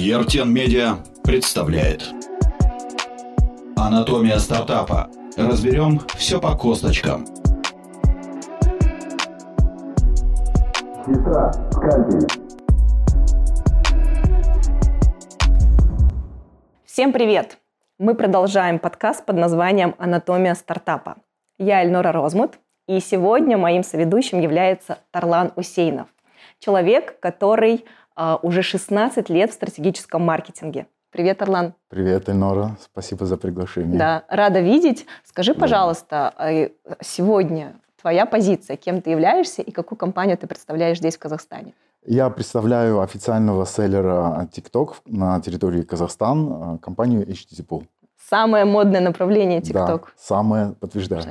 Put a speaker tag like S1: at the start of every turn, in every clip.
S1: Ертен Медиа представляет Анатомия стартапа. Разберем все по косточкам.
S2: Сестра.
S3: Всем привет! Мы продолжаем подкаст под названием «Анатомия стартапа». Я Эльнора Розмут, и сегодня моим соведущим является Тарлан Усейнов, человек, который уже 16 лет в стратегическом маркетинге. Привет, Тарлан.
S4: Привет, Эльнора. Спасибо за приглашение.
S3: Да, рада видеть. Скажи, пожалуйста, э, сегодня твоя позиция, кем ты являешься и какую компанию ты представляешь здесь, в Казахстане?
S4: Я представляю официального селлера TikTok на территории Казахстана, э, компанию HTTP.
S3: Самое модное направление TikTok.
S4: Да, самое, подтверждаю.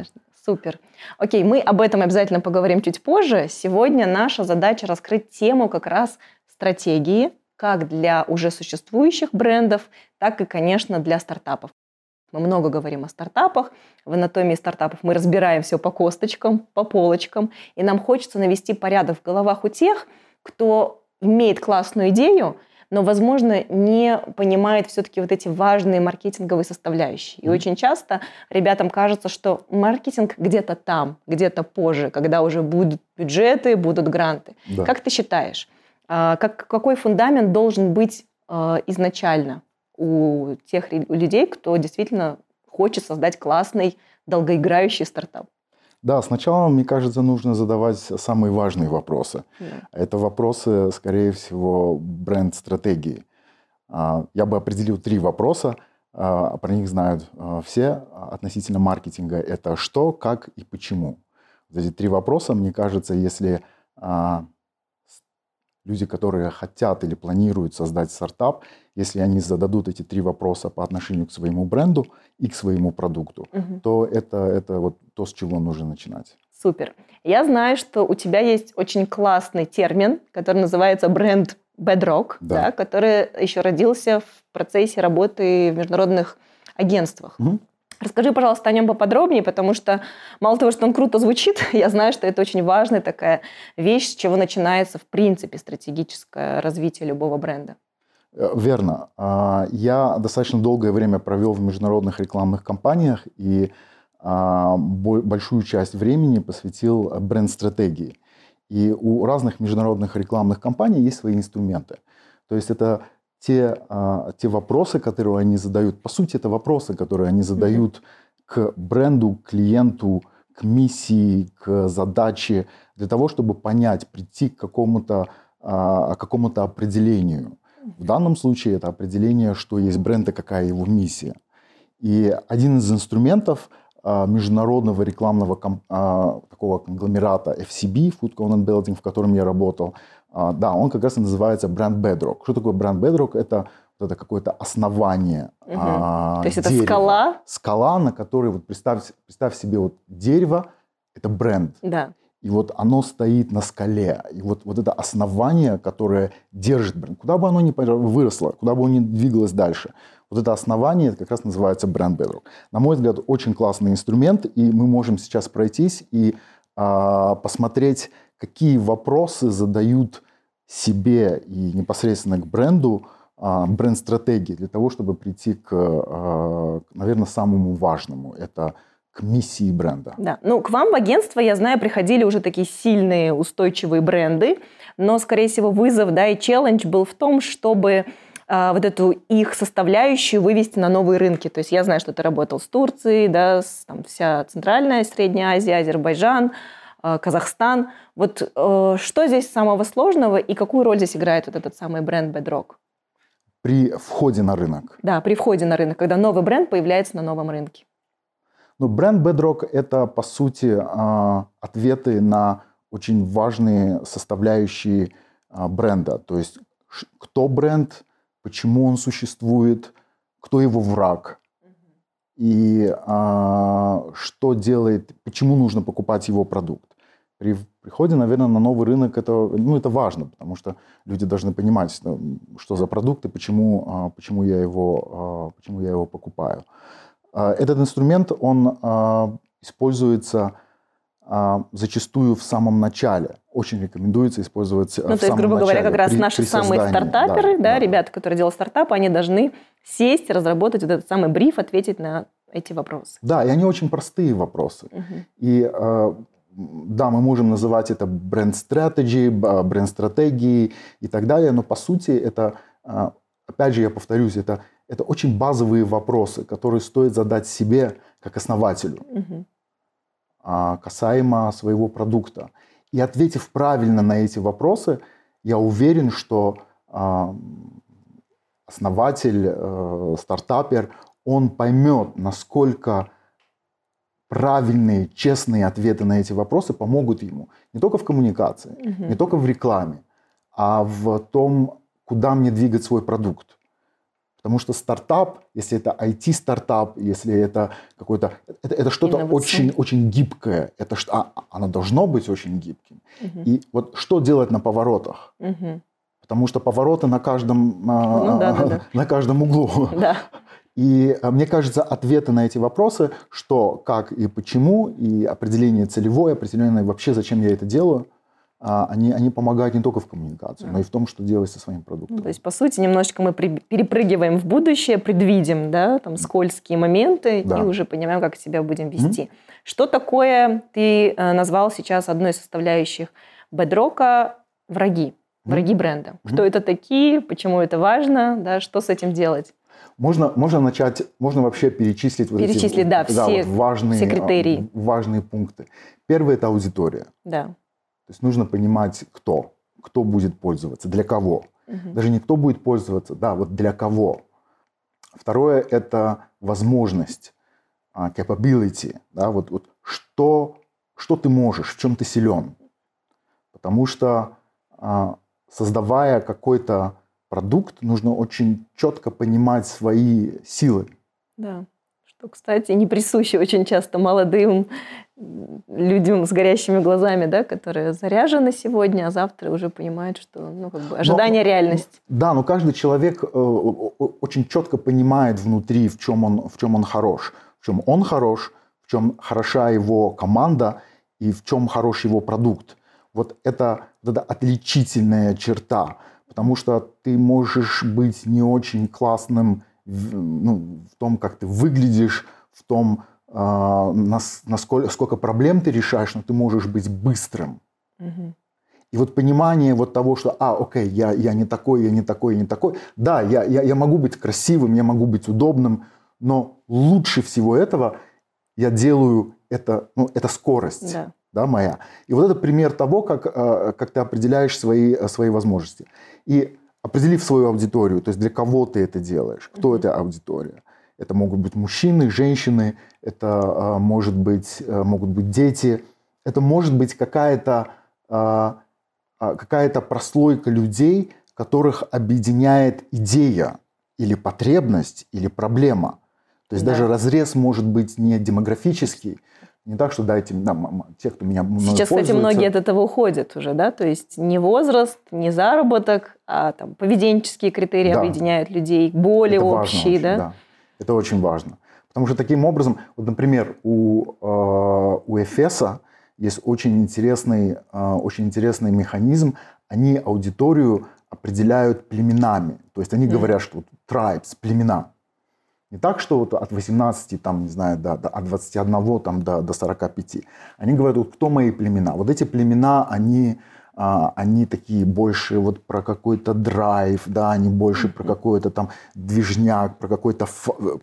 S3: Супер. Окей, мы об этом обязательно поговорим чуть позже. Сегодня наша задача раскрыть тему как раз стратегии, как для уже существующих брендов, так и, конечно, для стартапов. Мы много говорим о стартапах. В анатомии стартапов мы разбираем все по косточкам, по полочкам. И нам хочется навести порядок в головах у тех, кто имеет классную идею, но, возможно, не понимает все-таки вот эти важные маркетинговые составляющие. И mm-hmm. очень часто ребятам кажется, что маркетинг где-то там, где-то позже, когда уже будут бюджеты, будут гранты. Да. Как ты считаешь, как, какой фундамент должен быть а, изначально у тех людей, кто действительно хочет создать классный, долгоиграющий стартап?
S4: Да, сначала, мне кажется, нужно задавать самые важные вопросы. Yeah. Это вопросы, скорее всего, бренд-стратегии. А, я бы определил три вопроса, а, про них знают а, все относительно маркетинга. Это что, как и почему. Вот эти три вопроса, мне кажется, если люди, которые хотят или планируют создать стартап, если они зададут эти три вопроса по отношению к своему бренду и к своему продукту, угу. то это, это вот то, с чего нужно начинать.
S3: Супер. Я знаю, что у тебя есть очень классный термин, который называется бренд Bedrock, да. Да, который еще родился в процессе работы в международных агентствах. Угу. Расскажи, пожалуйста, о нем поподробнее, потому что мало того, что он круто звучит, я знаю, что это очень важная такая вещь, с чего начинается, в принципе, стратегическое развитие любого бренда.
S4: Э, верно. А, я достаточно долгое время провел в международных рекламных кампаниях и а, большую часть времени посвятил бренд-стратегии. И у разных международных рекламных кампаний есть свои инструменты. То есть это те, а, те вопросы, которые они задают, по сути, это вопросы, которые они задают к бренду, клиенту, к миссии, к задаче, для того, чтобы понять, прийти к какому-то а, какому определению. В данном случае это определение, что есть бренд и какая его миссия. И один из инструментов а, международного рекламного такого конгломерата FCB, Food Content Building, в котором я работал, а, да, он как раз и называется бренд Bedrock. Что такое бренд Bedrock? Это это какое-то основание.
S3: Угу. А, То есть дерева. это скала?
S4: Скала, на которой, вот представь, представь себе, вот дерево, это бренд.
S3: Да.
S4: И вот оно стоит на скале. И вот, вот это основание, которое держит бренд, куда бы оно ни выросло, куда бы оно ни двигалось дальше, вот это основание это как раз называется бренд Bedrock. На мой взгляд, очень классный инструмент, и мы можем сейчас пройтись и а, посмотреть, какие вопросы задают себе и непосредственно к бренду а, бренд-стратегии для того, чтобы прийти к, а, наверное, самому важному. Это к миссии бренда.
S3: Да, ну к вам в агентство, я знаю, приходили уже такие сильные, устойчивые бренды, но, скорее всего, вызов, да, и челлендж был в том, чтобы а, вот эту их составляющую вывести на новые рынки. То есть я знаю, что ты работал с Турцией, да, с, там, вся Центральная, Средняя Азия, Азербайджан, Э, Казахстан. Вот э, что здесь самого сложного и какую роль здесь играет вот этот самый бренд Bedrock?
S4: При входе на рынок.
S3: Да, при входе на рынок, когда новый бренд появляется на новом рынке.
S4: Ну, бренд Bedrock – это, по сути, а, ответы на очень важные составляющие а, бренда. То есть, кто бренд, почему он существует, кто его враг, и а, что делает, почему нужно покупать его продукт. При приходе, наверное, на новый рынок это, ну, это важно, потому что люди должны понимать, что за продукт и почему, а, почему, я, его, а, почему я его покупаю. А, этот инструмент, он используется зачастую в самом начале. Очень рекомендуется использовать
S3: ну, в то есть, грубо говоря, как раз при, наши при самые стартаперы, да, да, да, ребята, которые делают стартапы, они должны сесть, разработать вот этот самый бриф, ответить на эти вопросы.
S4: Да, и они очень простые вопросы. Угу. И э, да, мы можем называть это бренд-стратегии, бренд-стратегии и так далее, но по сути это, э, опять же, я повторюсь, это, это очень базовые вопросы, которые стоит задать себе как основателю, угу. касаемо своего продукта. И ответив правильно на эти вопросы, я уверен, что основатель, э, стартапер, он поймет, насколько правильные, честные ответы на эти вопросы помогут ему не только в коммуникации, угу. не только в рекламе, а в том, куда мне двигать свой продукт. Потому что стартап, если это IT-стартап, если это какой-то... Это, это что-то очень, очень гибкое. Это, а, оно должно быть очень гибким. Угу. И вот что делать на поворотах? Угу. Потому что повороты на каждом, а, ну, да, да, да. на каждом углу. Да. И а, мне кажется, ответы на эти вопросы, что, как и почему, и определение целевое, определение вообще, зачем я это делаю, а, они, они помогают не только в коммуникации, но и в том, что делать со своим продуктом.
S3: Ну, то есть, по сути, немножечко мы при, перепрыгиваем в будущее, предвидим да, там, скользкие моменты да. и уже понимаем, как себя будем вести. Mm-hmm. Что такое, ты э, назвал сейчас одной из составляющих бедрока враги, враги mm-hmm. бренда. Кто mm-hmm. это такие, почему это важно, да, что с этим делать?
S4: Можно, можно начать, можно вообще перечислить,
S3: вот перечислить эти да, да, все, вот важные, все критерии.
S4: важные пункты. Первый – это аудитория.
S3: Да.
S4: То есть нужно понимать, кто, кто будет пользоваться, для кого. Угу. Даже не кто будет пользоваться, да, вот для кого. Второе – это возможность, а, capability, да, вот, вот что, что ты можешь, в чем ты силен. Потому что а, создавая какой-то продукт, нужно очень четко понимать свои силы.
S3: Да, что, кстати, не присуще очень часто молодым людям с горящими глазами, да, которые заряжены сегодня, а завтра уже понимают, что ну, как бы ожидание но, реальность.
S4: Да, но каждый человек э, очень четко понимает внутри, в чем, он, в чем он хорош. В чем он хорош, в чем хороша его команда и в чем хорош его продукт. Вот это, вот это отличительная черта потому что ты можешь быть не очень классным ну, в том, как ты выглядишь, в том, э, насколько, сколько проблем ты решаешь, но ты можешь быть быстрым. Угу. И вот понимание вот того, что, а, окей, я, я не такой, я не такой, я не такой. Да, я, я, я могу быть красивым, я могу быть удобным, но лучше всего этого я делаю это, ну, это скорость. Да да, моя. И вот это пример того, как, э, как ты определяешь свои, э, свои возможности. И определив свою аудиторию, то есть для кого ты это делаешь, кто эта аудитория. Это могут быть мужчины, женщины, это э, может быть, могут быть дети, это может быть какая-то какая-то прослойка людей, которых объединяет идея или потребность или проблема. То есть да. даже разрез может быть не демографический, не так, что дайте нам те, кто меня
S3: Сейчас, кстати, многие от этого уходят уже, да? То есть не возраст, не заработок, а там поведенческие критерии да. объединяют людей, более
S4: Это
S3: общие,
S4: очень, да? да? Это очень важно. Потому что таким образом, вот, например, у, э, у Эфеса есть очень интересный, э, очень интересный механизм. Они аудиторию определяют племенами. То есть они mm. говорят, что tribes, племена. Не так, что вот от 18, там, не знаю, до, до, от 21 там, до, до 45. Они говорят, вот кто мои племена. Вот эти племена, они, а, они такие больше вот про какой-то драйв, да, они больше про какой-то там движняк, про какое-то,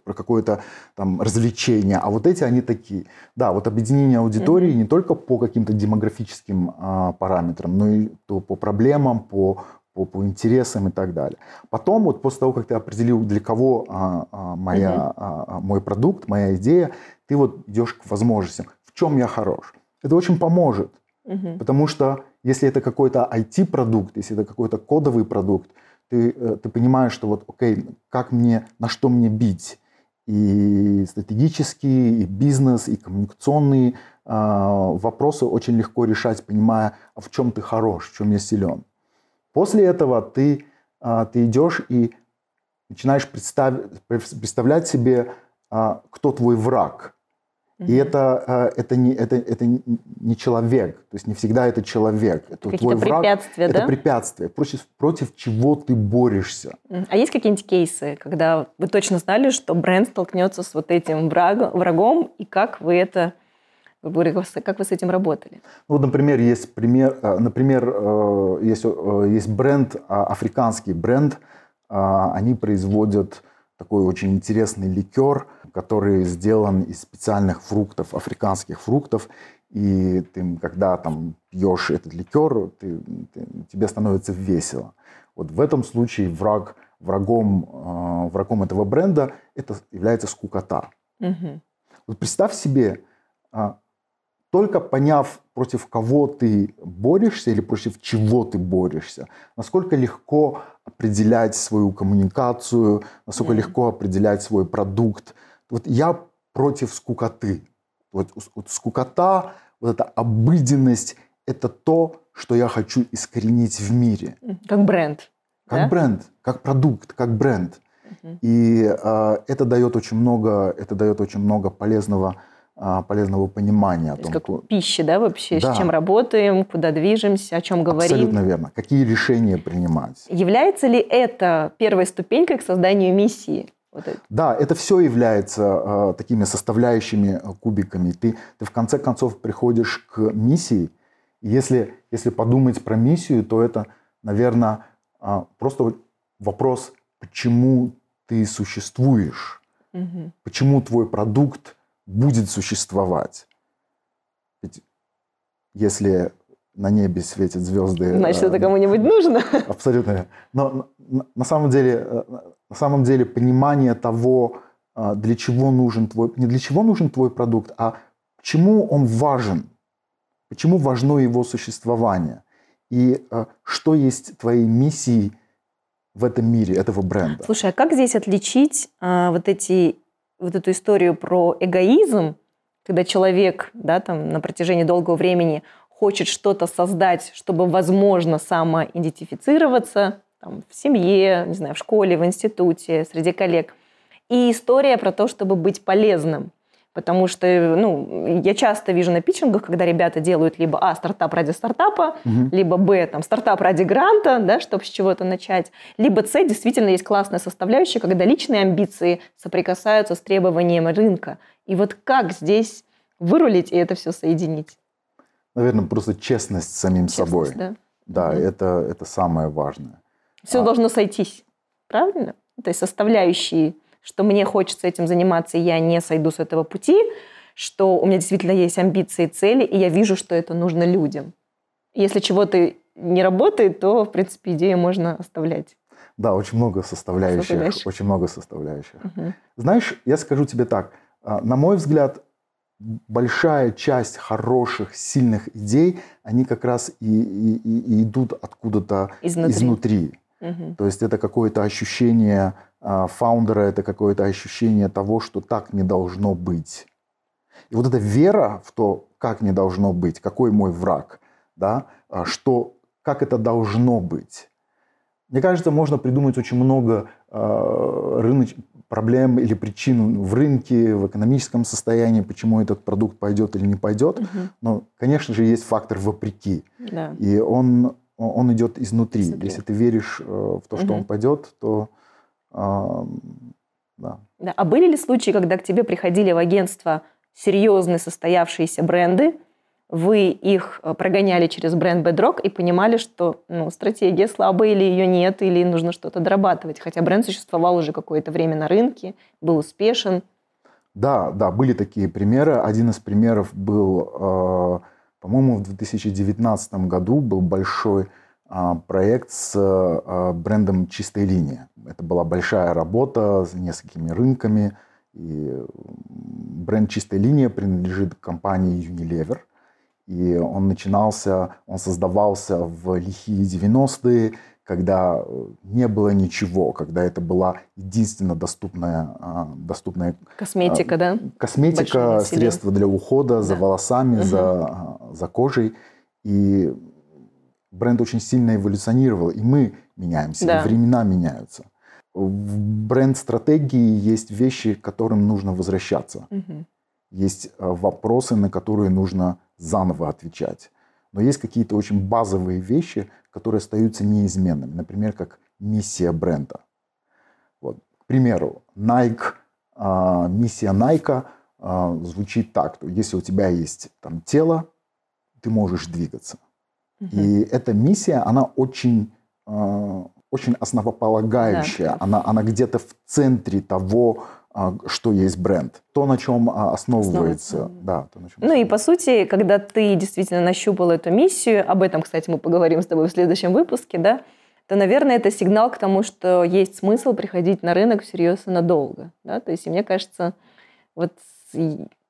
S4: про какое-то там развлечение. А вот эти, они такие. Да, вот объединение аудитории не только по каким-то демографическим а, параметрам, но и то по проблемам, по по, по интересам и так далее. Потом, вот после того, как ты определил, для кого а, а, моя, угу. а, мой продукт, моя идея, ты вот идешь к возможностям. В чем я хорош? Это очень поможет. Угу. Потому что если это какой-то IT-продукт, если это какой-то кодовый продукт, ты, э, ты понимаешь, что вот, окей, как мне, на что мне бить? И стратегические, и бизнес, и коммуникационные э, вопросы очень легко решать, понимая, а в чем ты хорош, в чем я силен. После этого ты, а, ты идешь и начинаешь представ, представлять себе, а, кто твой враг. И это, э, это, не, это, это не человек, то есть не всегда это человек. Это
S3: твой враг. препятствия,
S4: это да? препятствие, против, против чего ты борешься.
S3: А есть какие-нибудь кейсы, когда вы точно знали, что бренд столкнется с вот этим врагом, врагом и как вы это как вы с этим работали?
S4: Ну, например, есть пример, э, например, э, есть, есть бренд, а, африканский бренд, а, они производят такой очень интересный ликер, который сделан из специальных фруктов, африканских фруктов. И ты, когда там пьешь этот ликер, ты, ты, тебе становится весело. Вот в этом случае враг, врагом, э, врагом этого бренда это является скукота. Угу. Вот представь себе, э, только поняв, против кого ты борешься или против чего ты борешься, насколько легко определять свою коммуникацию, насколько mm. легко определять свой продукт. Вот я против скукоты. Вот, вот скукота, вот эта обыденность, это то, что я хочу искоренить в мире.
S3: Как бренд.
S4: Как да? бренд, как продукт, как бренд. Угу. И э, это дает очень много, это дает очень много полезного полезного понимания.
S3: о том, как пища, да, вообще, да. с чем работаем, куда движемся, о чем говорим.
S4: Абсолютно верно. Какие решения принимать.
S3: Является ли это первой ступенькой к созданию миссии?
S4: Вот это. Да, это все является э, такими составляющими э, кубиками. Ты, ты в конце концов приходишь к миссии. Если, если подумать про миссию, то это, наверное, э, просто вопрос, почему ты существуешь, угу. почему твой продукт будет существовать. Ведь если на небе светят звезды...
S3: Значит, это э, кому-нибудь нужно.
S4: Абсолютно. Но на самом деле, э, на самом деле понимание того, э, для чего нужен твой... Не для чего нужен твой продукт, а почему он важен, почему важно его существование, и что есть твоей миссией в этом мире, этого бренда.
S3: Слушай, а как здесь отличить а, вот эти вот эту историю про эгоизм, когда человек да, там, на протяжении долгого времени хочет что-то создать, чтобы, возможно, самоидентифицироваться там, в семье, не знаю, в школе, в институте, среди коллег. И история про то, чтобы быть полезным – Потому что ну, я часто вижу на питчингах, когда ребята делают либо А, стартап ради стартапа, угу. либо Б, там, стартап ради гранта, да, чтобы с чего-то начать, либо С, действительно есть классная составляющая, когда личные амбиции соприкасаются с требованием рынка. И вот как здесь вырулить и это все соединить?
S4: Наверное, просто честность с самим честность, собой. Да, да угу. это, это самое важное.
S3: Все а... должно сойтись, правильно? То есть составляющие что мне хочется этим заниматься, и я не сойду с этого пути, что у меня действительно есть амбиции, цели, и я вижу, что это нужно людям. Если чего-то не работает, то, в принципе, идею можно оставлять.
S4: Да, очень много составляющих. составляющих. Очень много составляющих. Угу. Знаешь, я скажу тебе так. А, на мой взгляд, большая часть хороших, сильных идей, они как раз и, и, и идут откуда-то изнутри. изнутри. Угу. То есть это какое-то ощущение фаундера это какое-то ощущение того, что так не должно быть. И вот эта вера в то, как не должно быть, какой мой враг, да, а, что, как это должно быть. Мне кажется, можно придумать очень много э, рыноч... проблем или причин в рынке, в экономическом состоянии, почему этот продукт пойдет или не пойдет. Угу. Но, конечно же, есть фактор вопреки. Да. И он, он идет изнутри. изнутри. Если ты веришь э, в то, что угу. он пойдет, то
S3: да. Да. А были ли случаи, когда к тебе приходили в агентство серьезные состоявшиеся бренды, вы их э, прогоняли через бренд Bedrock и понимали, что ну, стратегия слабая или ее нет, или нужно что-то дорабатывать, хотя бренд существовал уже какое-то время на рынке, был успешен.
S4: Да, да, были такие примеры. Один из примеров был, э, по-моему, в 2019 году был большой проект с а, брендом «Чистая линия». Это была большая работа с несколькими рынками. И бренд «Чистая линия» принадлежит компании Unilever. И он начинался, он создавался в лихие 90-е, когда не было ничего, когда это была единственно доступная, а, доступная
S3: косметика, да?
S4: Косметика, средства для ухода да. за волосами, угу. за, за кожей. И бренд очень сильно эволюционировал, и мы меняемся, да. и времена меняются. В бренд-стратегии есть вещи, к которым нужно возвращаться. Угу. есть э, вопросы, на которые нужно заново отвечать. Но есть какие-то очень базовые вещи, которые остаются неизменными. Например, как миссия бренда. Вот. К примеру, Nike, э, миссия Nike э, звучит так. То если у тебя есть там тело, ты можешь двигаться. Угу. И эта миссия, она очень, э, очень основополагающая. Да. Она, она где-то в центре того, э, что есть бренд. То, на чем а, основывается. Да, то, на чем
S3: ну и по сути, когда ты действительно нащупал эту миссию, об этом, кстати, мы поговорим с тобой в следующем выпуске, да, то, наверное, это сигнал к тому, что есть смысл приходить на рынок всерьез и надолго. Да? То есть, мне кажется, вот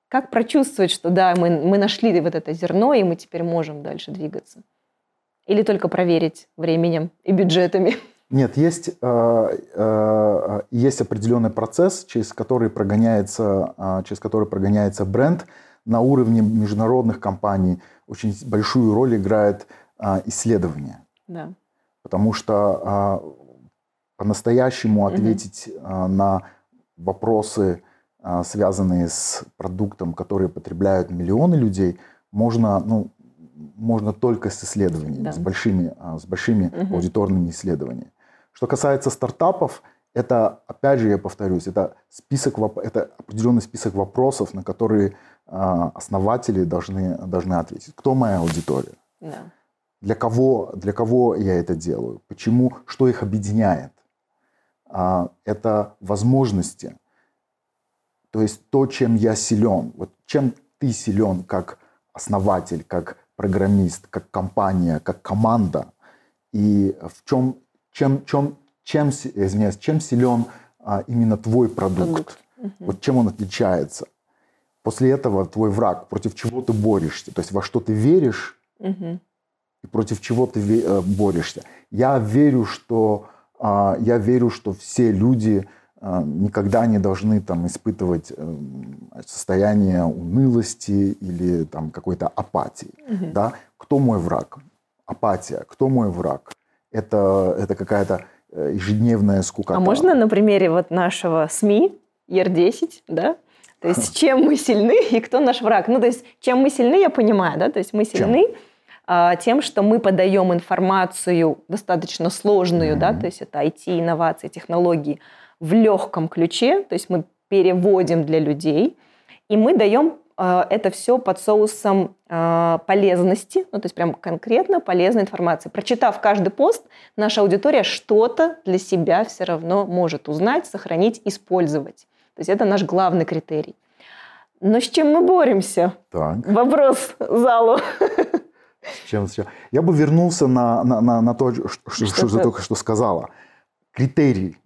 S3: как прочувствовать, что да, мы, мы нашли вот это зерно, и мы теперь можем дальше двигаться? Или только проверить временем и бюджетами?
S4: Нет, есть, э, э, есть определенный процесс, через который, прогоняется, э, через который прогоняется бренд. На уровне международных компаний очень большую роль играет исследование.
S3: Да.
S4: Потому что по-настоящему ответить э, на вопросы, связанные с продуктом, который потребляют миллионы людей, можно ну, можно только с исследованиями, да. с большими, а, с большими угу. аудиторными исследованиями. Что касается стартапов, это, опять же, я повторюсь, это, список, это определенный список вопросов, на которые а, основатели должны, должны ответить. Кто моя аудитория?
S3: Да.
S4: Для, кого, для кого я это делаю? Почему? Что их объединяет? А, это возможности. То есть то, чем я силен. Вот чем ты силен как основатель, как программист, как компания, как команда, и в чем, чем, чем, чем, извиняюсь, чем силен а, именно твой продукт, продукт. Угу. вот чем он отличается. После этого твой враг, против чего ты борешься, то есть во что ты веришь угу. и против чего ты э, борешься. Я верю, что а, я верю, что все люди никогда не должны там испытывать эм, состояние унылости или там какой-то апатии. Угу. Да? Кто мой враг? Апатия. Кто мой враг? Это, это какая-то э, ежедневная скукота.
S3: А можно на примере вот нашего СМИ, ЕР-10, да? То есть чем мы сильны и кто наш враг? Ну, то есть чем мы сильны, я понимаю, да? То есть мы сильны а, тем, что мы подаем информацию достаточно сложную, mm-hmm. да? То есть это IT, инновации, технологии – в легком ключе, то есть мы переводим для людей, и мы даем э, это все под соусом э, полезности, ну то есть прям конкретно полезной информации. Прочитав каждый пост, наша аудитория что-то для себя все равно может узнать, сохранить, использовать. То есть это наш главный критерий. Но с чем мы боремся?
S4: Так.
S3: Вопрос залу.
S4: С чем, с чем? Я бы вернулся на, на, на, на то, что, что, что ты только что сказала. Критерий.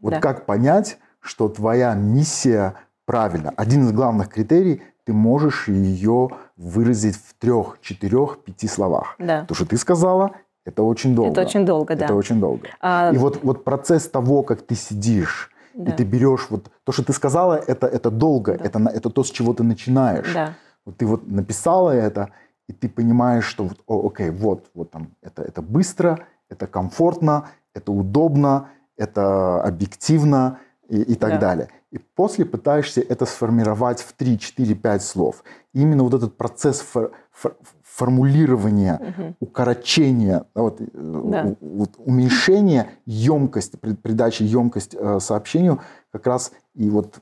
S4: Вот да. как понять, что твоя миссия правильна? Один из главных критерий – ты можешь ее выразить в трех, четырех, пяти словах.
S3: Да.
S4: То, что ты сказала, это очень долго.
S3: Это очень долго, да.
S4: Это очень долго. А... И вот, вот процесс того, как ты сидишь, да. и ты берешь вот то, что ты сказала, это, это долго, да. это, это то, с чего ты начинаешь.
S3: Да.
S4: Вот ты вот написала это, и ты понимаешь, что вот, о, окей, вот, вот там, это, это быстро, это комфортно, это удобно, это объективно и, и так да. далее. И после пытаешься это сформировать в 3, 4, 5 слов. И именно вот этот процесс фор, фор, формулирования, угу. укорочения, вот, э, да. вот, уменьшения емкости, придачи емкости э, сообщению как раз и вот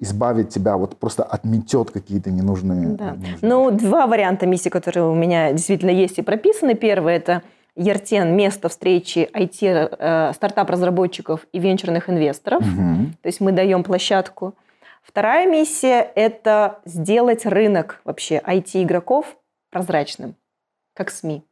S4: избавит тебя, вот просто отметет какие-то ненужные...
S3: Да. ненужные ну, два варианта миссии, которые у меня действительно есть и прописаны. Первый – это Ертен – место встречи IT, э, стартап-разработчиков и венчурных инвесторов. Угу. То есть мы даем площадку. Вторая миссия – это сделать рынок вообще IT-игроков прозрачным, как СМИ.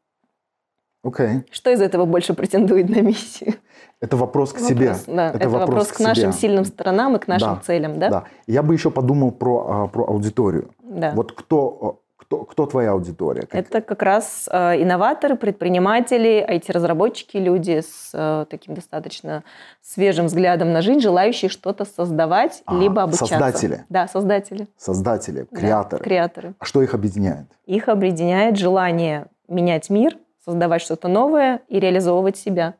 S4: Okay.
S3: Что из этого больше претендует на миссию?
S4: Это вопрос к вопрос, себе.
S3: Да, это, это вопрос, вопрос к, к нашим сильным сторонам и к нашим
S4: да,
S3: целям, да?
S4: Да. Я бы еще подумал про, а, про аудиторию.
S3: Да.
S4: Вот кто кто, кто твоя аудитория?
S3: Как... Это как раз э, инноваторы, предприниматели, IT-разработчики, люди с э, таким достаточно свежим взглядом на жизнь, желающие что-то создавать, а, либо обучаться.
S4: Создатели?
S3: Да, создатели.
S4: Создатели, креаторы.
S3: Да, креаторы.
S4: А что их объединяет?
S3: Их объединяет желание менять мир, создавать что-то новое и реализовывать себя.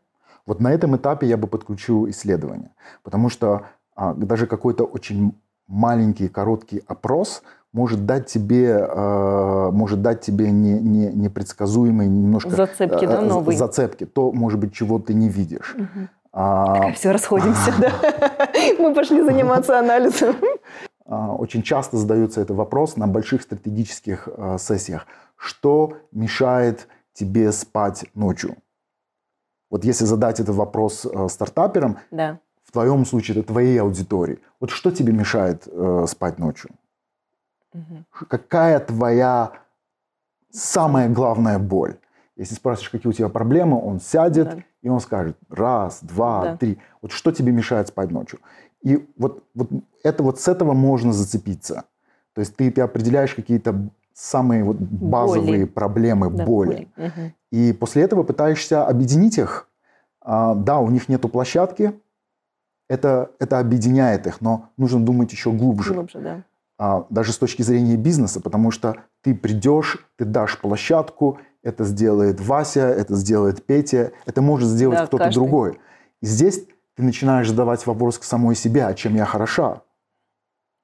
S4: Вот на этом этапе я бы подключил исследование, потому что а, даже какой-то очень маленький короткий опрос может дать тебе, э, может дать тебе не, не, непредсказуемые немножко...
S3: Зацепки, да,
S4: э,
S3: новые.
S4: Зацепки, то, может быть, чего ты не видишь.
S3: Мгм.
S4: А,
S3: Так, все, расходимся, да. Мы пошли заниматься анализом.
S4: а, очень часто задается этот вопрос на больших стратегических а, сессиях. Что мешает тебе спать ночью? Вот если задать этот вопрос э, стартаперам,
S3: Да.
S4: в твоем случае это твоей аудитории, вот что тебе мешает э, спать ночью?
S3: Мгм.
S4: Какая твоя самая главная боль? Если спрашиваешь, какие у тебя проблемы, он сядет
S3: Да.
S4: и он скажет раз, два,
S3: Да.
S4: три. Вот что тебе мешает спать ночью? И вот, вот это вот с этого можно зацепиться. То есть ты, ты определяешь какие-то самые вот базовые
S3: Боли.
S4: проблемы,
S3: Да,
S4: боли.
S3: Мгм.
S4: И после этого пытаешься объединить их. А, да, у них нету площадки, это, это объединяет их, но нужно думать еще глубже
S3: Глубже, да.
S4: А, даже с точки зрения бизнеса, потому что ты придешь, ты дашь площадку, это сделает Вася, это сделает Петя, это может сделать
S3: Да,
S4: кто-то
S3: каждый.
S4: другой. И здесь ты начинаешь задавать вопрос к самой себе, а чем я хороша?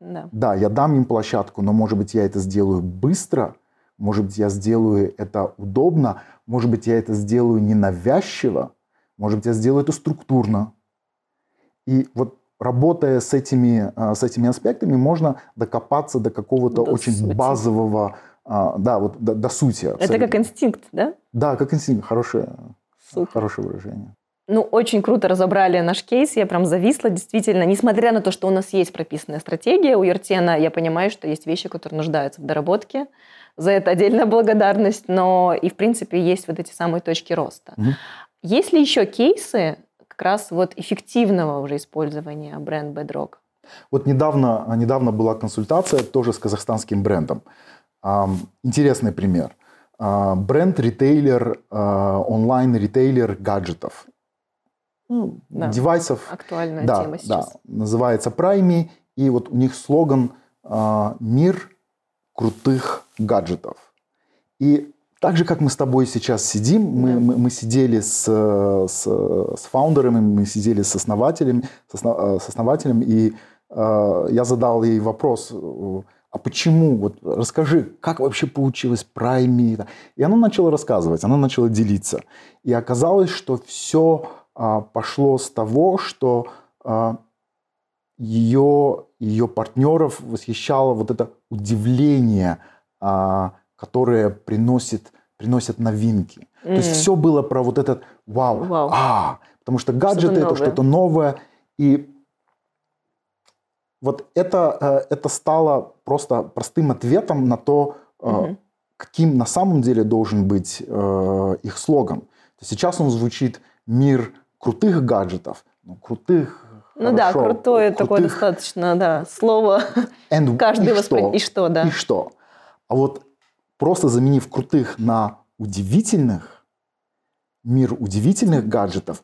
S3: Да.
S4: Да, я дам им площадку, но может быть я это сделаю быстро, может быть я сделаю это удобно, может быть я это сделаю ненавязчиво, может быть я сделаю это структурно. И вот работая с этими, а, с этими аспектами, можно докопаться до какого-то
S3: До
S4: очень
S3: сути.
S4: базового, а, да, вот до, до сути.
S3: Это
S4: абсолютно.
S3: как инстинкт, да?
S4: Да, как инстинкт, хорошее,
S3: Супер.
S4: хорошее выражение.
S3: Ну, очень круто разобрали наш кейс, я прям зависла, действительно. Несмотря на то, что у нас есть прописанная стратегия у Ертена, я понимаю, что есть вещи, которые нуждаются в доработке. За это отдельная благодарность, но и, в принципе, есть вот эти самые точки роста.
S4: Мгм.
S3: Есть ли еще кейсы как раз вот эффективного уже использования бренд Bedrock?
S4: Вот недавно, недавно была консультация тоже с казахстанским брендом. Интересный пример. А, Бренд-ритейлер, а, онлайн-ритейлер гаджетов. Ну,
S3: Да.
S4: Девайсов.
S3: Актуальная
S4: Да,
S3: тема
S4: да.
S3: сейчас.
S4: Называется Prime. И вот у них слоган а, «Мир крутых гаджетов». И так же, как мы с тобой сейчас сидим, мы, мы, мы сидели с, э, с, с фаундерами, мы сидели с основателем, с, основ- э, с основателем, и э, я задал ей вопрос, э, а почему, вот расскажи, как вообще получилось Prime? И она начала рассказывать, она начала делиться. И оказалось, что все пошло с того, что а, ее, ее партнеров восхищало вот это удивление, а, которое приносит, приносит новинки. То есть все было про вот этот вау,
S3: Вау.
S4: а, потому что гаджеты это
S3: новое.
S4: что-то новое, и вот это, э, это стало просто простым ответом на то,
S3: Мгм.
S4: каким на самом деле должен быть э, их слоган. Сейчас он звучит «Мир крутых гаджетов», ну, крутых,
S3: Ну да,
S4: хорошо,
S3: крутое такое
S4: крутых,
S3: достаточно, да, слово.
S4: and
S3: Каждый
S4: и
S3: воспринимает. И
S4: что?
S3: что, да.
S4: И что? А вот просто заменив крутых на удивительных, мир удивительных гаджетов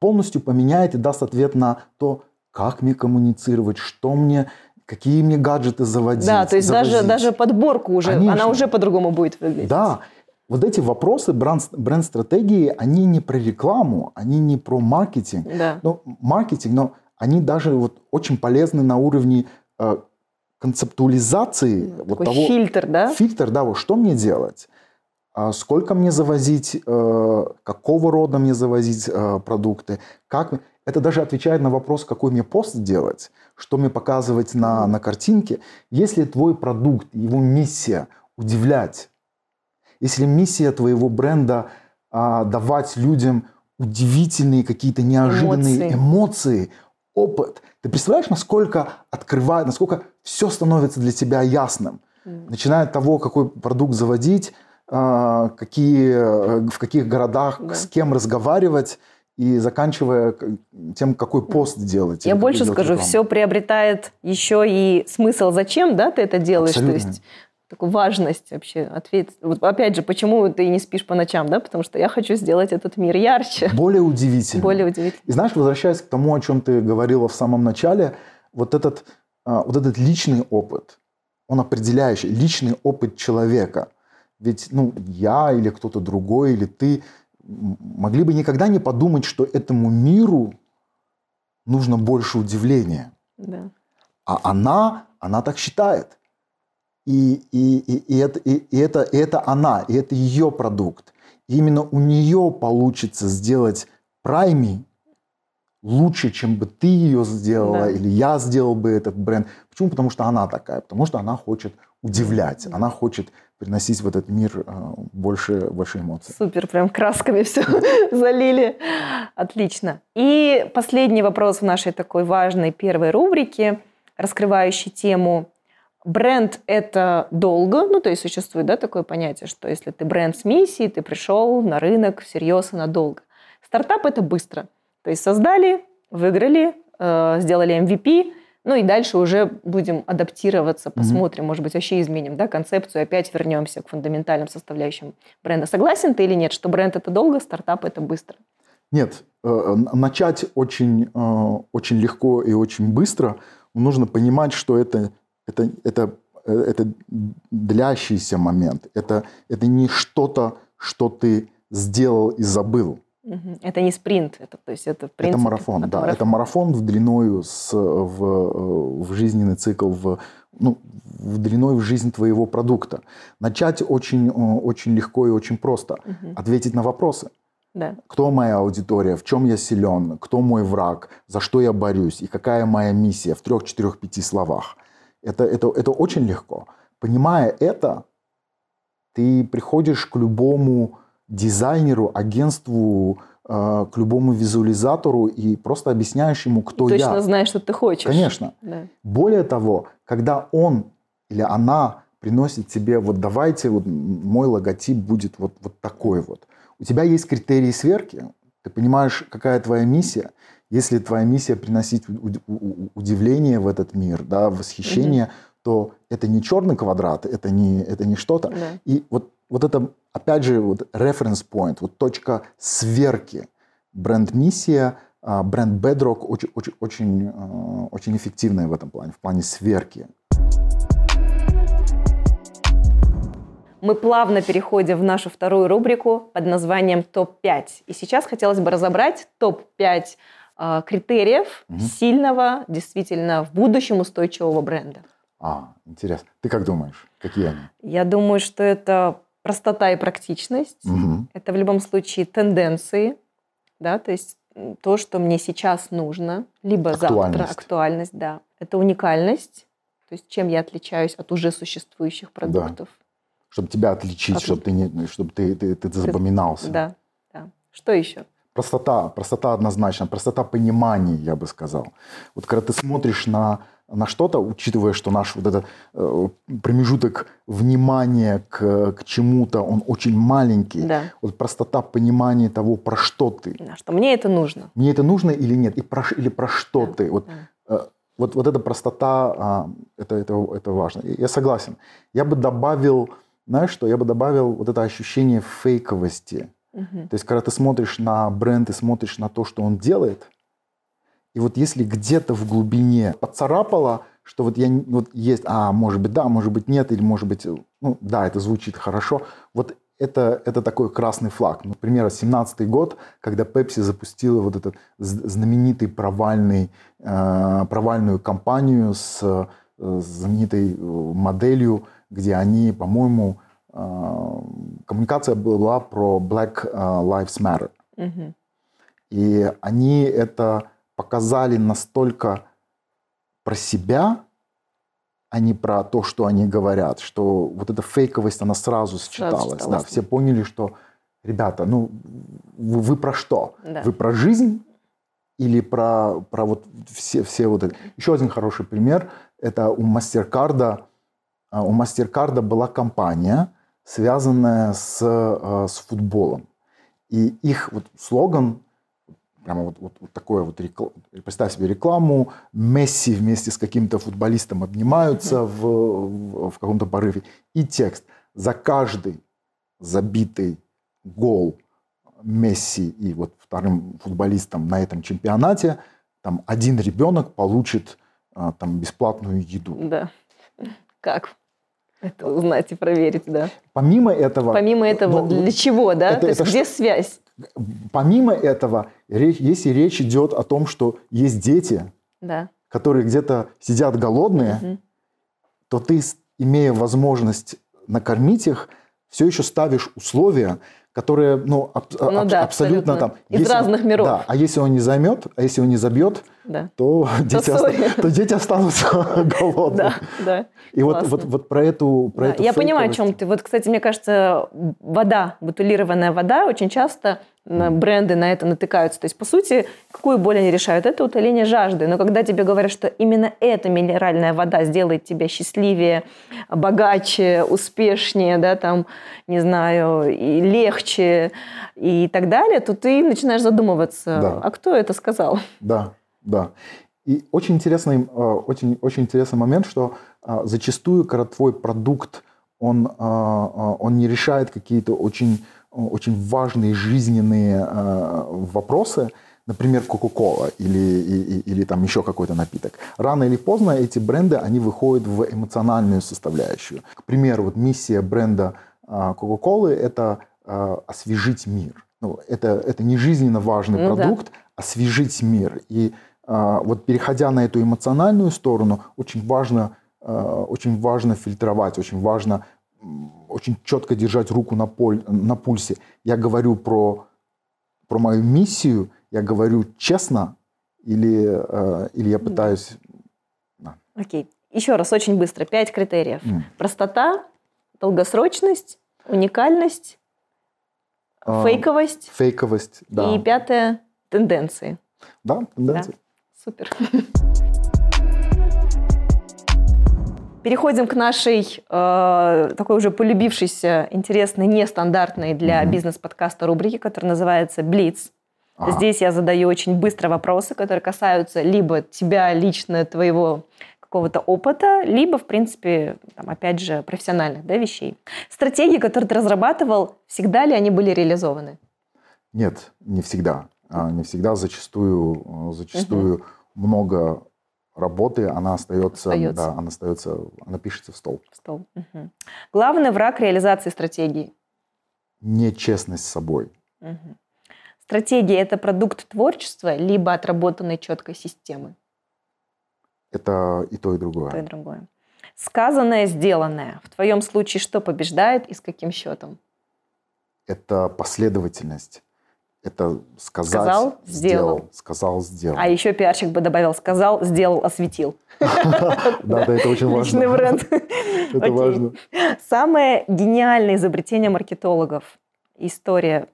S4: полностью поменяет и даст ответ на то, как мне коммуницировать, что мне, какие мне гаджеты заводить.
S3: Да, то есть даже,
S4: завозить.
S3: даже подборку уже, она
S4: Конечно.
S3: уже по-другому будет выглядеть.
S4: Да, вот эти вопросы бренд- бренд-стратегии, они не про рекламу, они не про маркетинг.
S3: Да.
S4: Ну, маркетинг, но они даже вот очень полезны на уровне э, концептуализации вот
S3: Такой
S4: того,
S3: фильтр, да?
S4: фильтр, да, вот что мне делать, А сколько мне завозить, э, какого рода мне завозить э, продукты, как... Это даже отвечает на вопрос, какой мне пост делать, что мне показывать на, на картинке. Если твой продукт, его миссия удивлять, если миссия твоего бренда а, давать людям удивительные какие-то неожиданные
S3: Эмоции.
S4: эмоции, опыт, ты представляешь, насколько открывает, насколько все становится для тебя ясным, начиная от того, какой продукт заводить, а, какие, э, в каких городах,
S3: Да.
S4: с кем разговаривать, и заканчивая тем, какой пост делать.
S3: Я больше
S4: делать
S3: скажу,
S4: рекламу.
S3: все приобретает еще и смысл, зачем, да, ты это делаешь,
S4: Абсолютно.
S3: то есть такую важность вообще, ответ. Вот опять же, почему ты не спишь по ночам, да, потому что я хочу сделать этот мир ярче,
S4: Более удивительно.
S3: более удивительно.
S4: И знаешь, возвращаясь к тому, о чем ты говорила в самом начале, вот этот, вот этот личный опыт, он определяющий, личный опыт человека. Ведь ну, я или кто-то другой, или ты могли бы никогда не подумать, что этому миру нужно больше удивления.
S3: Да.
S4: А она, она так считает. И, и, и, и, это, и, и, это, и это она, и это ее продукт. И именно у нее получится сделать прайми лучше, чем бы ты ее сделала,
S3: Да.
S4: или я сделал бы этот бренд. Почему? Потому что она такая, потому что она хочет удивлять, она хочет приносить в этот мир э, больше, больше эмоций.
S3: Супер, прям красками все залили. Отлично. И последний вопрос в нашей такой важной первой рубрике, раскрывающей тему Бренд – это долго, ну, то есть существует да, такое понятие, что если ты бренд с миссией, ты пришел на рынок всерьез и надолго. Стартап – это быстро. То есть создали, выиграли, э, сделали MVP, ну и дальше уже будем адаптироваться, посмотрим, может быть, вообще изменим да, концепцию, опять вернемся к фундаментальным составляющим бренда. Согласен ты или нет, что бренд – это долго, стартап – это быстро?
S4: Нет, э, начать очень, э, очень легко и очень быстро. Нужно понимать, что это, это, это, это длящийся момент. Это, это не что-то, что ты сделал и забыл.
S3: Это не спринт, это, то есть это в принципе...
S4: это марафон, да. Это марафон в длиною с, в, э, в жизненный цикл, в, ну, в длиной в жизнь твоего продукта. Начать очень, очень легко и очень просто.
S3: Мгм.
S4: Ответить на вопросы.
S3: Да.
S4: Кто моя аудитория, в чем я силен, кто мой враг, за что я борюсь и какая моя миссия в трех, четырех, пяти словах. Это, это, это очень легко. Понимая это, ты приходишь к любому дизайнеру, агентству, э, к любому визуализатору и просто объясняешь ему, кто
S3: Точно
S4: я.
S3: знаешь, что ты хочешь.
S4: Конечно.
S3: Да.
S4: Более того, когда он или она приносит тебе, вот давайте, вот мой логотип будет вот, вот такой вот. У тебя есть критерии сверки, ты понимаешь, какая твоя миссия. Если твоя миссия приносить удивление в этот мир, да, восхищение, то это не черный квадрат, это не, это не что-то.
S3: Да.
S4: И вот, вот это, опять же, вот reference point, вот точка сверки. Бренд-миссия, а, бренд Bedrock очень, очень, очень, э, очень эффективная в этом плане, в плане сверки.
S3: Мы плавно переходим в нашу вторую рубрику под названием «Топ-5». И сейчас хотелось бы разобрать топ-5 э, критериев
S4: Мгм.
S3: сильного, действительно, в будущем устойчивого бренда.
S4: А, интересно. Ты как думаешь, какие они?
S3: Я думаю, что это простота и практичность.
S4: Мгм.
S3: Это в любом случае тенденции, да, то есть то, что мне сейчас нужно, либо завтра,
S4: Актуальность.
S3: актуальность, да. Это уникальность, то есть чем я отличаюсь от уже существующих продуктов.
S4: Чтобы тебя отличить,
S3: Отли-
S4: чтобы ты, не, чтобы ты, ты, ты запоминался.
S3: Да, да. Что еще?
S4: Простота, простота однозначно, простота понимания, я бы сказал. Вот когда ты смотришь на, на что-то, учитывая, что наш вот этот э, промежуток внимания к, к чему-то, он очень маленький,
S3: Да.
S4: вот простота понимания того, про что ты.
S3: Да, что мне это нужно.
S4: Мне это нужно или нет, и про, или про что
S3: Да,
S4: ты. Вот,
S3: да.
S4: э, вот, вот эта простота, а, это, это, это важно. Я согласен. Я бы добавил, знаешь что, я бы добавил вот это ощущение фейковости.
S3: Мгм.
S4: То есть, когда ты смотришь на бренд и смотришь на то, что он делает, и вот если где-то в глубине поцарапало, что вот я вот есть, а может быть да, может быть нет, или может быть, ну да, это звучит хорошо, вот это, это такой красный флаг. Например, 17 год, когда Pepsi запустила вот этот знаменитый провальный, э, провальную кампанию с э, знаменитой э, моделью, где они, по-моему, э, коммуникация была про Black э, Lives Matter.
S3: Мгм.
S4: И они это показали настолько про себя, а не про то, что они говорят, что вот эта фейковость, она сразу считалась.
S3: читалась,
S4: да,
S3: да.
S4: все поняли, что, ребята, ну, вы, вы про что?
S3: Да.
S4: Вы про жизнь или про, про вот все, все вот это? Еще один хороший пример, это у MasterCard, у MasterCard была компания, связанная с, э, с футболом. И их вот слоган, прямо вот, вот, вот такое вот, рекла- представь себе рекламу, Месси вместе с каким-то футболистом обнимаются в, в, в каком-то порыве. И текст. За каждый забитый гол Месси и вот вторым футболистом на этом чемпионате там один ребенок получит а, там бесплатную еду.
S3: Да. Как это узнать и проверить, да.
S4: Помимо этого,
S3: Помимо этого,
S4: ну,
S3: для чего, да?
S4: это-
S3: То есть
S4: это
S3: где связь?
S4: Помимо этого, если речь идет о том, что есть дети,
S3: Да.
S4: которые где-то сидят голодные,
S3: Мгм.
S4: то ты, имея возможность накормить их, все еще ставишь условия, которые, ну, аб-
S3: Ну
S4: аб-
S3: да,
S4: абсолютно,
S3: абсолютно.
S4: там...
S3: Из
S4: если он-
S3: разных миров.
S4: Да, а если он не займет, а если он не забьет,
S3: Да.
S4: то, дети, оста- то дети останутся голодными.
S3: Да, да.
S4: И вот, вот, вот про эту, про
S3: Да,
S4: эту
S3: Я понимаю, о чем ты. Вот, кстати, мне кажется, вода, бутылированная вода, очень часто на бренды на это натыкаются. То есть, по сути, какую боль они решают? Это утоление жажды. Но когда тебе говорят, что именно эта минеральная вода сделает тебя счастливее, богаче, успешнее, да, там, не знаю, и легче и так далее, то ты начинаешь задумываться,
S4: Да.
S3: а кто это сказал?
S4: Да, да. И очень интересный, э, очень, очень интересный момент, что э, зачастую, твой продукт, он, э, он не решает какие-то очень, очень важные жизненные э, вопросы, например, Кока-Кола или, и- и- или там еще какой-то напиток. Рано или поздно эти бренды, они выходят в эмоциональную составляющую. К примеру, вот миссия бренда э, Кока-Колы – это э, освежить мир. Ну, это, это не жизненно важный
S3: Ну да.
S4: продукт, освежить мир. И вот переходя на эту эмоциональную сторону, очень важно, очень важно фильтровать, очень важно очень четко держать руку на, поль, на пульсе. Я говорю про, про мою миссию, я говорю честно, или, а, или я пытаюсь...
S3: Окей. Еще раз, очень быстро. Пять критериев.
S4: м,
S3: Простота, долгосрочность, уникальность,
S4: а,
S3: фейковость
S4: Фейковость, да.
S3: и пятое – тенденции.
S4: Да, тенденции.
S3: Супер. Переходим к нашей э, такой уже полюбившейся, интересной, нестандартной для
S4: Мгм.
S3: бизнес-подкаста рубрике, которая называется «Блиц».
S4: Ага.
S3: Здесь я задаю очень быстро вопросы, которые касаются либо тебя лично, твоего какого-то опыта, либо, в принципе, там, опять же, профессиональных да, вещей. Стратегии, которые ты разрабатывал, всегда ли они были реализованы?
S4: Нет, не всегда. А, Не всегда, зачастую, э, зачастую много работы, она остается,
S3: Остается.
S4: да, она остается, она пишется в стол.
S3: В стол. Мгм. Главный враг реализации стратегии.
S4: Нечестность с собой.
S3: Мгм. Стратегия – это продукт творчества, либо отработанной четкой системы.
S4: Это и то, и другое.
S3: То и другое. Сказанное, сделанное. В твоем случае что побеждает и с каким счетом?
S4: Это последовательность. Это сказать,
S3: Сказал, сделал.
S4: Сказал, сделал.
S3: А еще пиарщик бы добавил «сказал, сделал, осветил».
S4: Да, да, это очень важно.
S3: Личный бренд.
S4: Это важно.
S3: Самое гениальное изобретение маркетологов. История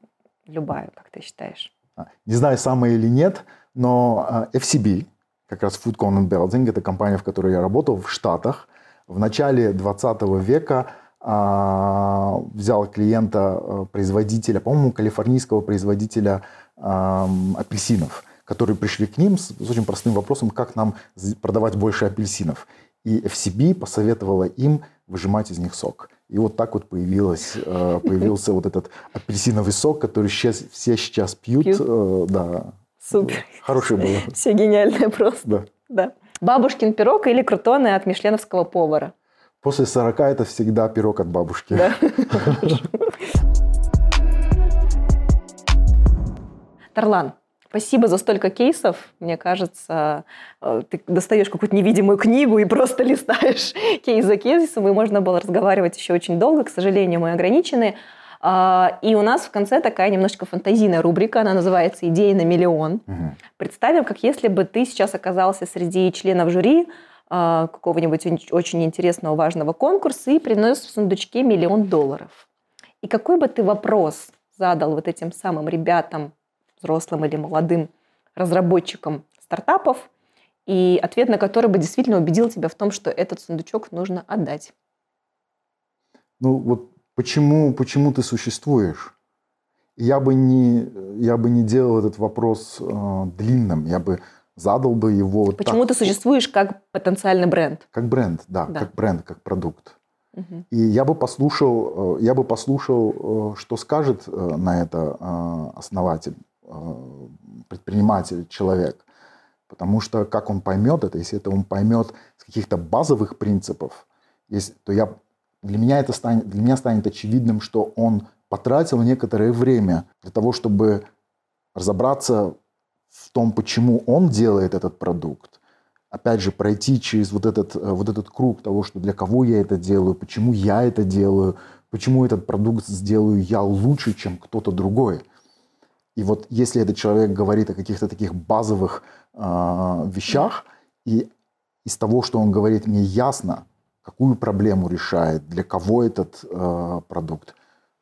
S3: любая, как ты считаешь?
S4: А, Не знаю, самое или нет, но а, FCB, как раз Food Content Building, это компания, в которой я работал в Штатах, в начале 20 века взял клиента, а, производителя, по-моему, калифорнийского производителя апельсинов, которые пришли к ним с, с очень простым вопросом, как нам продавать больше апельсинов. И FCB посоветовала им выжимать из них сок. И вот так вот появилось, э, появился вот этот апельсиновый сок, который сейчас, все сейчас пьют.
S3: Пьют.
S4: Э, Да,
S3: Супер.
S4: хороший был.
S3: Все гениальное просто.
S4: Да.
S3: Да. Бабушкин пирог или крутоны от мишленовского повара?
S4: После 40 это всегда пирог от бабушки.
S3: Да. Тарлан, спасибо за столько кейсов. Мне кажется, э, ты достаешь какую-то невидимую книгу и просто листаешь кейс за кейсом, и можно было разговаривать еще очень долго. К сожалению, мы ограничены. А, И у нас в конце такая немножечко фантазийная рубрика, она называется «Идеи на миллион».
S4: Мгм.
S3: Представим, как если бы ты сейчас оказался среди членов жюри какого-нибудь ин- очень интересного, важного конкурса и принес в сундучке миллион долларов. И какой бы ты вопрос задал вот этим самым ребятам, взрослым или молодым разработчикам стартапов, и ответ на который бы действительно убедил тебя в том, что этот сундучок нужно отдать?
S4: Ну вот почему, почему ты существуешь? Я бы не, я бы не делал этот вопрос э, длинным, я бы задал бы его
S3: Почему
S4: так,
S3: ты существуешь как потенциальный бренд?
S4: как бренд, да,
S3: Да.
S4: как бренд, как продукт.
S3: Мгм.
S4: И я бы послушал, э, я бы послушал, э, что скажет э, на это основатель, предприниматель, человек. Потому что как он поймет это, если это он поймет с каких-то базовых принципов, если, то я, для, меня это станет, для меня станет очевидным, что он потратил некоторое время для того, чтобы разобраться в том, почему он делает этот продукт, опять же, пройти через вот этот, э, вот этот круг того, что для кого я это делаю, почему я это делаю, почему этот продукт сделаю я лучше, чем кто-то другой. И вот если этот человек говорит о каких-то таких базовых э, вещах, и из того, что он говорит, мне ясно, какую проблему решает, для кого этот э, продукт,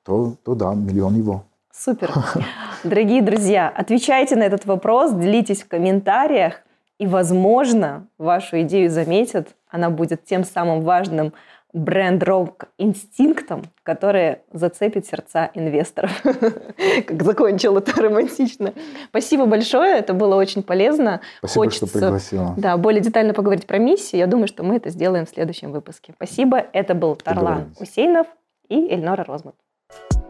S4: то, то да, миллион его.
S3: Супер. Дорогие друзья, отвечайте на этот вопрос, делитесь в комментариях, и, возможно, вашу идею заметят. Она будет тем самым важным бренд-рок инстинктом, который зацепит сердца инвесторов. Как закончил это романтично. Спасибо большое, это было очень полезно.
S4: Спасибо, Хочется, что пригласила.
S3: Да, более детально поговорить про миссию. Я думаю, что мы это сделаем в следующем выпуске. Спасибо. Это был Тарлан Усейнов и Эльнора Розман.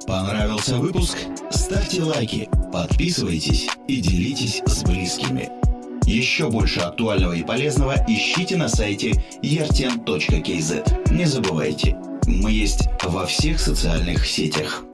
S1: Понравился выпуск? Ставьте лайки, подписывайтесь и делитесь с близкими. Еще больше актуального и полезного ищите на сайте erten.kz. Не забывайте, мы есть во всех социальных сетях.